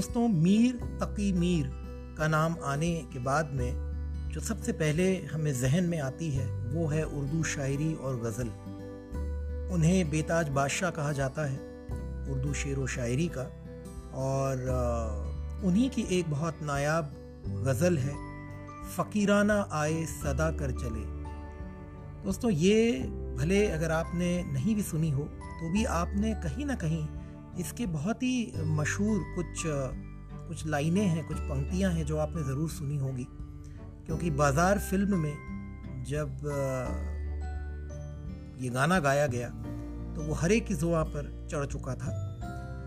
दोस्तों, मीर तकी मीर का नाम आने के बाद में जो सबसे पहले हमें जहन में आती है, वो है उर्दू शायरी और गज़ल। उन्हें बेताज बादशाह कहा जाता है, उर्दू शेर व शायरी का। और उन्हीं की एक बहुत नायाब गज़ल है, फ़कीराना आए सदा कर चले। दोस्तों, ये भले अगर आपने नहीं भी सुनी हो तो भी आपने कहीं ना कहीं इसके बहुत ही मशहूर कुछ कुछ लाइनें हैं, कुछ पंक्तियाँ हैं जो आपने ज़रूर सुनी होगी। क्योंकि बाज़ार फ़िल्म में जब, ये गाना गाया गया तो वो हरे की जुआ पर चढ़ चुका था।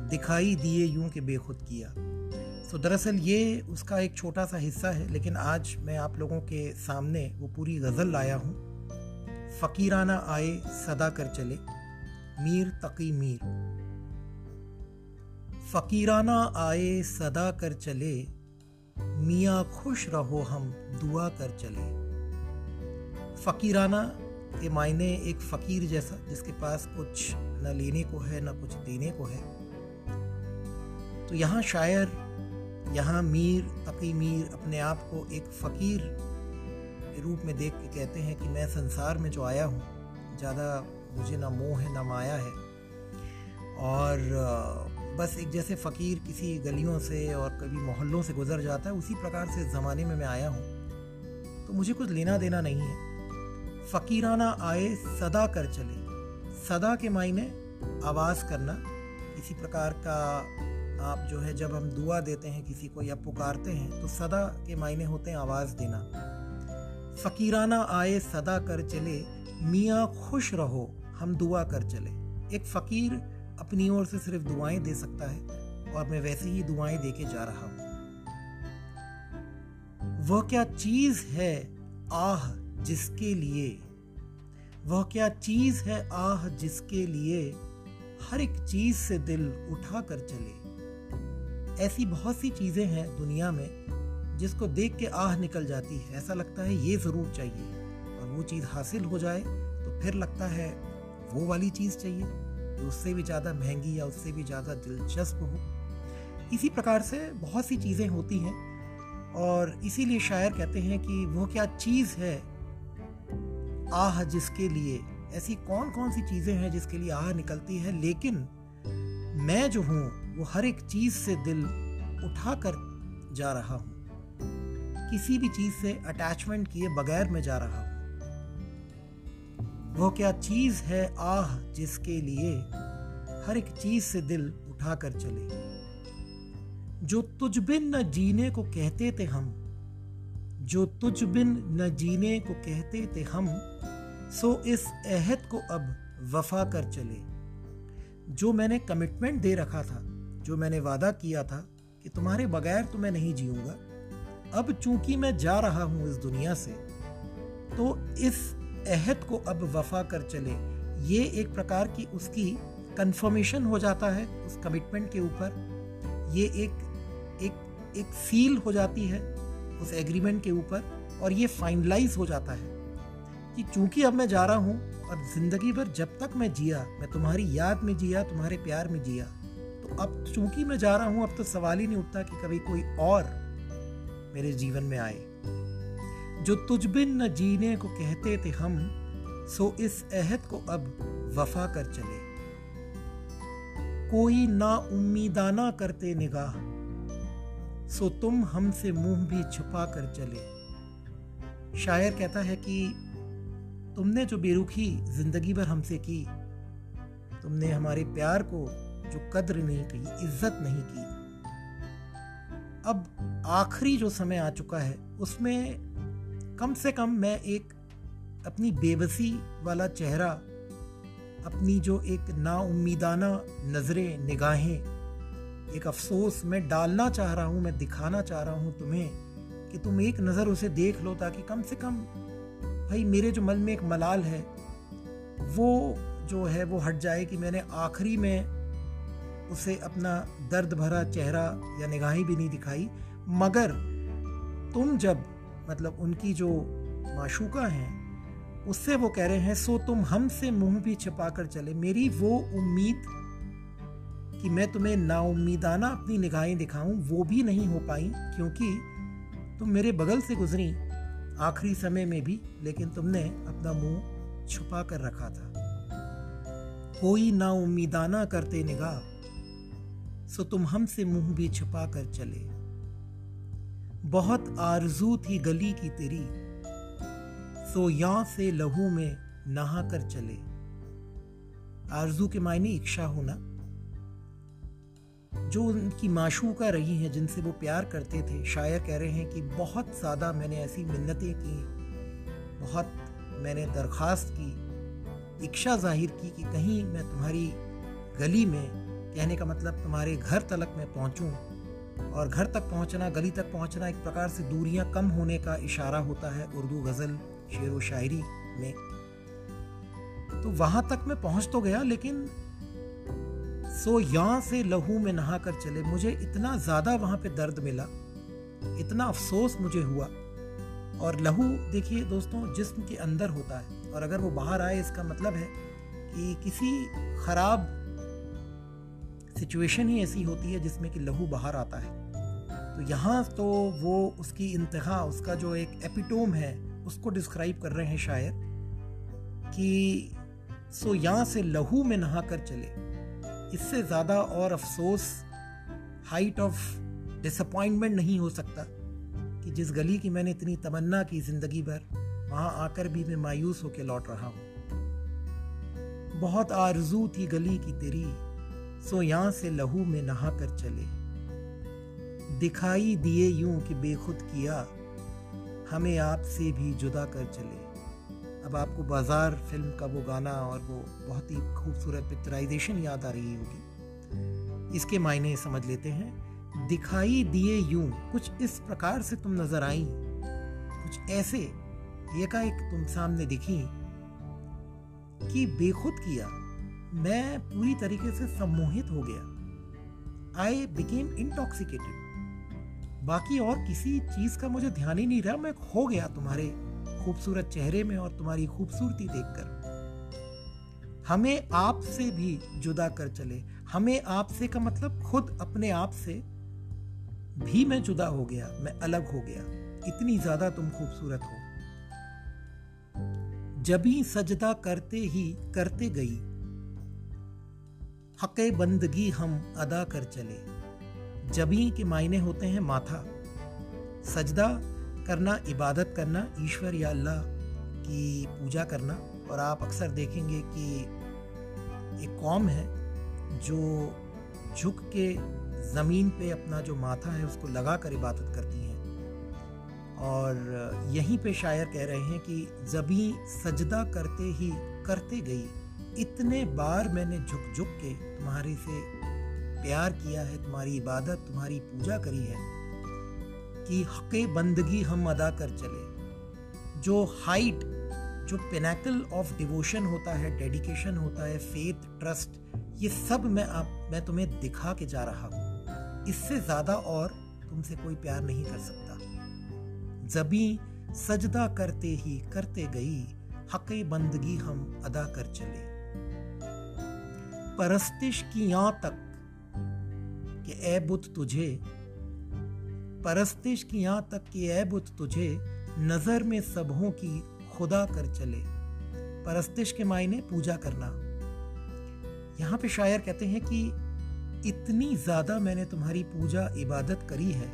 दिखाई दिए यूँ के बेखुद किया। तो दरअसल ये उसका एक छोटा सा हिस्सा है, लेकिन आज मैं आप लोगों के सामने वो पूरी गज़ल लाया हूँ। फ़कीराना आए सदा कर चले, मीर तकी मीर। फ़कीराना आए सदा कर चले। मियाँ खुश रहो, हम दुआ कर चले। फ़कीराना के मायने एक फ़कीर जैसा, जिसके पास कुछ न लेने को है, न कुछ देने को है। तो यहाँ शायर, यहाँ मीर, तकी मीर अपने आप को एक फ़कीर के रूप में देख के कहते हैं कि मैं संसार में जो आया हूँ, ज़्यादा मुझे ना मोह है, ना माया है। और बस एक जैसे फ़कीर किसी गलियों से और कभी मोहल्लों से गुजर जाता है, उसी प्रकार से ज़माने में मैं आया हूँ। तो मुझे कुछ लेना देना नहीं है। फ़कीराना आए सदा कर चले। सदा के मायने आवाज़ करना। किसी प्रकार का आप जो है, जब हम दुआ देते हैं, किसी को या पुकारते हैं तो सदा के मायने होते हैं आवाज़ देना। फ़कीराना आए सदा कर चले। मियाँ खुश रहो, हम दुआ कर चले। एक फ़कीर अपनी ओर से सिर्फ़ दुआएँ दे सकता है और मैं वैसे ही दुआएँ दे के जा रहा हूँ। वह क्या चीज़ है आह जिसके लिए? वह क्या चीज़ है आह जिसके लिए हर एक चीज़ से दिल उठा कर चले? ऐसी बहुत सी चीज़ें हैं दुनिया में जिसको देख के आह निकल जाती है। ऐसा लगता है ये ज़रूर चाहिए। और वो चीज़ हासिल हो जाए तो फिर लगता है वो वाली चीज़ चाहिए। जो उससे भी ज़्यादा महँगी या उससे भी ज़्यादा दिलचस्प हो। इसी प्रकार से बहुत सी चीज़ें होती हैं और इसीलिए शायर कहते हैं कि वो क्या चीज़ है, आह, जिसके लिए? ऐसी कौन कौन सी चीज़ें हैं जिसके लिए आह निकलती है? लेकिन मैं जो हूँ, वो हर एक चीज़ से दिल उठा कर जा रहा हूँ। किसी भी चीज़ से अटैचमेंट किए बगैर मैं जा रहा हूँ। वो क्या चीज़ है आह जिसके लिए हर एक चीज़ से दिल उठा कर चले? जो तुझ बिन न जीने को कहते थे हम, जो तुझ बिन न जीने को कहते थे हम, सो इस अहद को अब वफा कर चले। जो मैंने कमिटमेंट दे रखा था, जो मैंने वादा किया था कि तुम्हारे बगैर तो मैं नहीं जीऊँगा, अब चूँकि मैं जा रहा हूँ इस दुनिया से तो इस अहद को अब वफा कर चले। ये एक प्रकार की उसकी कंफर्मेशन हो जाता है, उस कमिटमेंट के ऊपर। ये एक एक एक सील हो जाती है उस एग्रीमेंट के ऊपर और ये फाइनलाइज हो जाता है कि चूँकि अब मैं जा रहा हूँ और ज़िंदगी भर जब तक मैं जिया, मैं तुम्हारी याद में जिया, तुम्हारे प्यार में जिया तो अब चूँकि मैं जा रहा हूँ, अब तो सवाल ही नहीं उठता कि कभी कोई और मेरे जीवन में आए। जो तुझ बिन न जीने को कहते थे हम, सो इस अहद को अब वफा कर चले। कोई ना उम्मीदाना करते निगाह, सो तुम हमसे मुँह भी छुपा कर चले। शायर कहता है कि, तुमने जो बेरुखी ज़िंदगी भर हमसे की, तुमने हमारे प्यार को जो कद्र नहीं की इज़्ज़त नहीं की। अब आखिरी जो समय आ चुका है, उसमें कम से कम मैं एक अपनी बेबसी वाला चेहरा, अपनी जो एक नाउमीदाना नज़रें, निगाहें, एक अफसोस मैं डालना चाह रहा हूँ, मैं दिखाना चाह रहा हूँ तुम्हें कि तुम एक नज़र उसे देख लो ताकि कम से कम, भाई मेरे जो मन में एक मलाल है, वो जो है वो हट जाए कि मैंने आखिरी में उसे अपना दर्द भरा चेहरा या निगाहें भी नहीं दिखाई। मगर तुम जब मतलब उनकी जो माशूका हैं, उससे वो कह रहे हैं, सो तुम हमसे मुँह भी छिपा कर चले। मेरी वो उम्मीद कि मैं तुम्हें नाउमीदाना अपनी निगाहें दिखाऊँ, वो भी नहीं हो पाई, क्योंकि तुम मेरे बगल से गुजरी आखिरी समय में भी, लेकिन तुमने अपना मुँह छुपा कर रखा था। कोई ना उम्मीदाना करते निगाह, सो तुम हमसे मुँह भी छुपा कर चले। बहुत आरज़ू थी गली की तेरी। सो यहाँ से लहू में नहा कर चले। आरज़ू के मायने इच्छा होना जो उनकी माशूका रही हैं, जिनसे वो प्यार करते थे, शायर कह रहे हैं कि बहुत ज़्यादा मैंने ऐसी मिन्नतें की बहुत मैंने दरख्वास्त की, इच्छा ज़ाहिर की कि कहीं मैं तुम्हारी गली में, कहने का मतलब तुम्हारे घर तलक मैं पहुंचूं। और घर तक पहुँचना, गली तक पहुँचना एक प्रकार से दूरियाँ कम होने का इशारा होता है उर्दू गज़ल, शेर व शायरी में। तो वहाँ तक मैं पहुँच तो गया, लेकिन सो यहाँ से लहू में नहा कर चले। मुझे इतना ज़्यादा वहाँ पे दर्द मिला, इतना अफसोस मुझे हुआ। और लहू, देखिए दोस्तों, जिस्म के अंदर होता है। और अगर वो बाहर आए, इसका मतलब है कि किसी खराब सिचुएशन ही ऐसी होती है जिसमें कि लहू बाहर आता है। तो यहाँ तो वो उसकी इंतहा, उसका जो एक एपिटोम है, उसको डिस्क्राइब कर रहे हैं शायर कि सो यहाँ से लहू में नहा कर चले। इससे ज़्यादा और अफसोस हाइट ऑफ़ डिसअपॉइंटमेंट नहीं हो सकता कि जिस गली की मैंने इतनी तमन्ना की ज़िंदगी भर, वहाँ आकर भी मैं मायूस होकर लौट रहा हूँ। बहुत आरज़ू थी गली की तेरी। सो यहाँ से लहू में नहा कर चले। दिखाई दिए यूँ कि बेखुद किया, हमें आपसे भी जुदा कर चले। अब आपको बाज़ार फ़िल्म का वो गाना और वो बहुत ही खूबसूरत पिक्चराइजेशन याद आ रही होगी। इसके मायने समझ लेते हैं, दिखाई दिए यूँ, कुछ इस प्रकार से तुम नज़र आई। कुछ ऐसे एकाएक तुम सामने दिखी, कि बेखुद किया। मैं पूरी तरीके से सम्मोहित हो गया। आई बिकेम इंटॉक्सिकेटेड बाकी और किसी चीज़ का मुझे ध्यान ही नहीं रहा, मैं खो गया तुम्हारे खूबसूरत चेहरे में और तुम्हारी खूबसूरती देखकर। हमें आपसे भी जुदा कर चले। हमें आपसे का मतलब खुद अपने आप से भी मैं जुदा हो गया, मैं अलग हो गया। इतनी ज़्यादा तुम खूबसूरत हो। जबी सजदा करते ही, करते गई हके बंदगी हम अदा कर चले। जबी के मायने होते हैं माथा। सजदा करना, इबादत करना, ईश्वर या अल्लाह की पूजा करना। और आप अक्सर देखेंगे कि एक कौम है जो झुक के ज़मीन पे अपना जो माथा है उसको लगा कर इबादत करती हैं। और यहीं पे शायर कह रहे हैं कि जबी सजदा करते ही करते गई। इतने बार मैंने झुक झुक के तुम्हारे से प्यार किया है, तुम्हारी इबादत, तुम्हारी पूजा करी है कि हक बंदगी हम अदा कर चले। जो हाइट, जो पिनाकल ऑफ़ डिवोशन होता है, डेडिकेशन होता है फेथ ट्रस्ट ये सब मैं आप, मैं तुम्हें दिखा के जा रहा हूँ। इससे ज़्यादा और तुमसे कोई प्यार नहीं कर सकता। जबी सजदा करते ही करते गई हक बंदगी हम अदा कर चले। परस्तिश की यहाँ तक कि ए बुत तुझे, परस्तिश की यहाँ तक कि ऐ बुत तुझे, नज़र में सबों की खुदा कर चले। परस्तिश के मायने पूजा करना। यहाँ पे शायर कहते हैं कि इतनी ज़्यादा मैंने तुम्हारी पूजा इबादत करी है।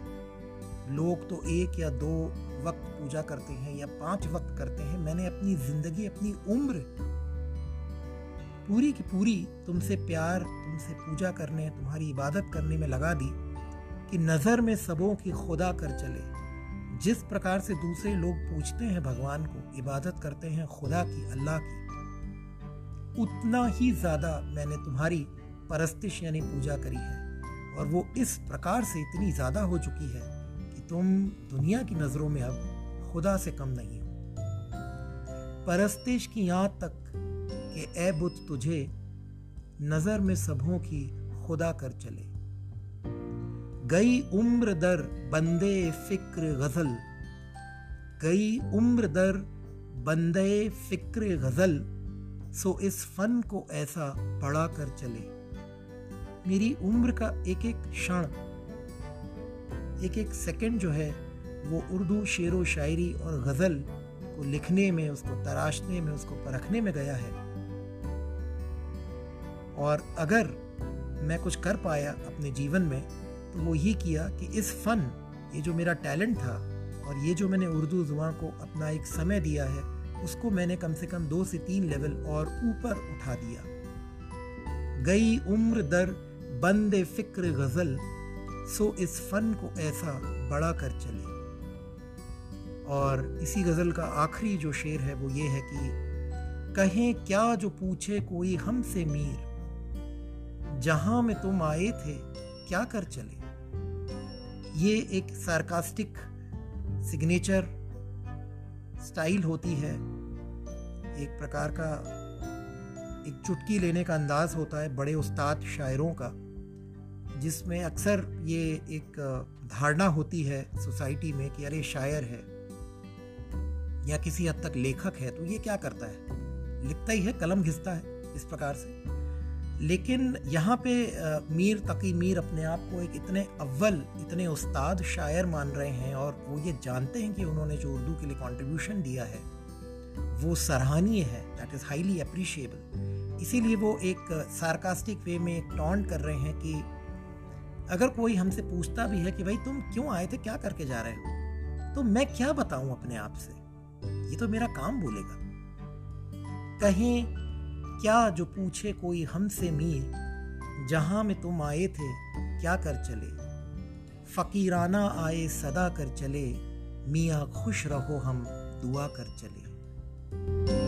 लोग तो एक या दो वक्त पूजा करते हैं या पाँच वक्त करते हैं। मैंने अपनी ज़िंदगी, अपनी उम्र पूरी की पूरी तुमसे प्यार, तुमसे पूजा करने, तुम्हारी इबादत करने में लगा दी कि नज़र में सबों की खुदा कर चले। जिस प्रकार से दूसरे लोग पूछते हैं भगवान को, इबादत करते हैं खुदा की, अल्लाह की, उतना ही ज़्यादा मैंने तुम्हारी परस्तिश यानी पूजा करी है। और वो इस प्रकार से इतनी ज़्यादा हो चुकी है कि तुम दुनिया की नज़रों में अब खुदा से कम नहीं हो। परस्तिश की यहाँ तक कि ए बुत, तुझे नज़र में सबों की खुदा कर चले। गई उम्र दर बंदे फ़िक्र गज़ल। गई उम्र दर बंदे फ़िक्र गज़ल, सो इस फन को ऐसा पढ़ा कर चले। मेरी उम्र का एक एक क्षण एक एक सेकंड जो है, वो उर्दू शेर व शायरी और गज़ल को लिखने में, उसको तराशने में, उसको परखने में गया है। और अगर मैं कुछ कर पाया अपने जीवन में तो वो ये किया कि इस फ़न, ये जो मेरा टैलेंट था और ये जो मैंने उर्दू ज़ुबान को अपना एक समय दिया है, उसको मैंने कम से कम दो से तीन लेवल और ऊपर उठा दिया। गई उम्र दर बंद फ़िक्र गज़ल, सो इस फ़न को ऐसा बड़ा कर चले। और इसी गज़ल का आखिरी जो शेर है, वो ये है कि कहें क्या जो पूछे कोई हमसे मीर। जहाँ में तुम आए थे, क्या कर चले? ये एक सार्कास्टिक सिग्नेचर स्टाइल होती है। एक प्रकार का, एक चुटकी लेने का अंदाज होता है बड़े उस्ताद शायरों का, जिसमें अक्सर ये एक धारणा होती है सोसाइटी में कि अरे, शायर है या किसी हद तक लेखक है तो ये क्या करता है? लिखता ही है, कलम घिसता है, इस प्रकार से। लेकिन यहाँ पे मीर तकी मीर अपने आप को एक इतने अव्वल, इतने उस्ताद शायर मान रहे हैं और वो ये जानते हैं कि उन्होंने जो उर्दू के लिए कंट्रीब्यूशन दिया है, वो सराहनीय है दैट इज़ हाईली अप्रिशिएबल इसीलिए वो एक सार्कास्टिक वे में एक टॉन्ट कर रहे हैं कि अगर कोई हमसे पूछता भी है कि भाई तुम क्यों आए थे, क्या करके जा रहे हो तो मैं क्या बताऊँ अपने आप से? ये तो मेरा काम बोलेगा। कहीं क्या जो पूछे कोई हमसे मीर जहाँ में तुम आए थे, क्या कर चले? फकीराना आए सदा कर चले, मियाँ खुश रहो हम, दुआ कर चले।